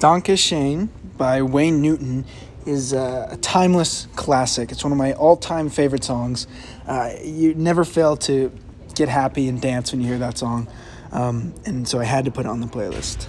Danke Schoen by Wayne Newton is uh, a timeless classic. It's one of my all time favorite songs. Uh, you never fail to get happy and dance when you hear that song. Um, and so I had to put it on the playlist.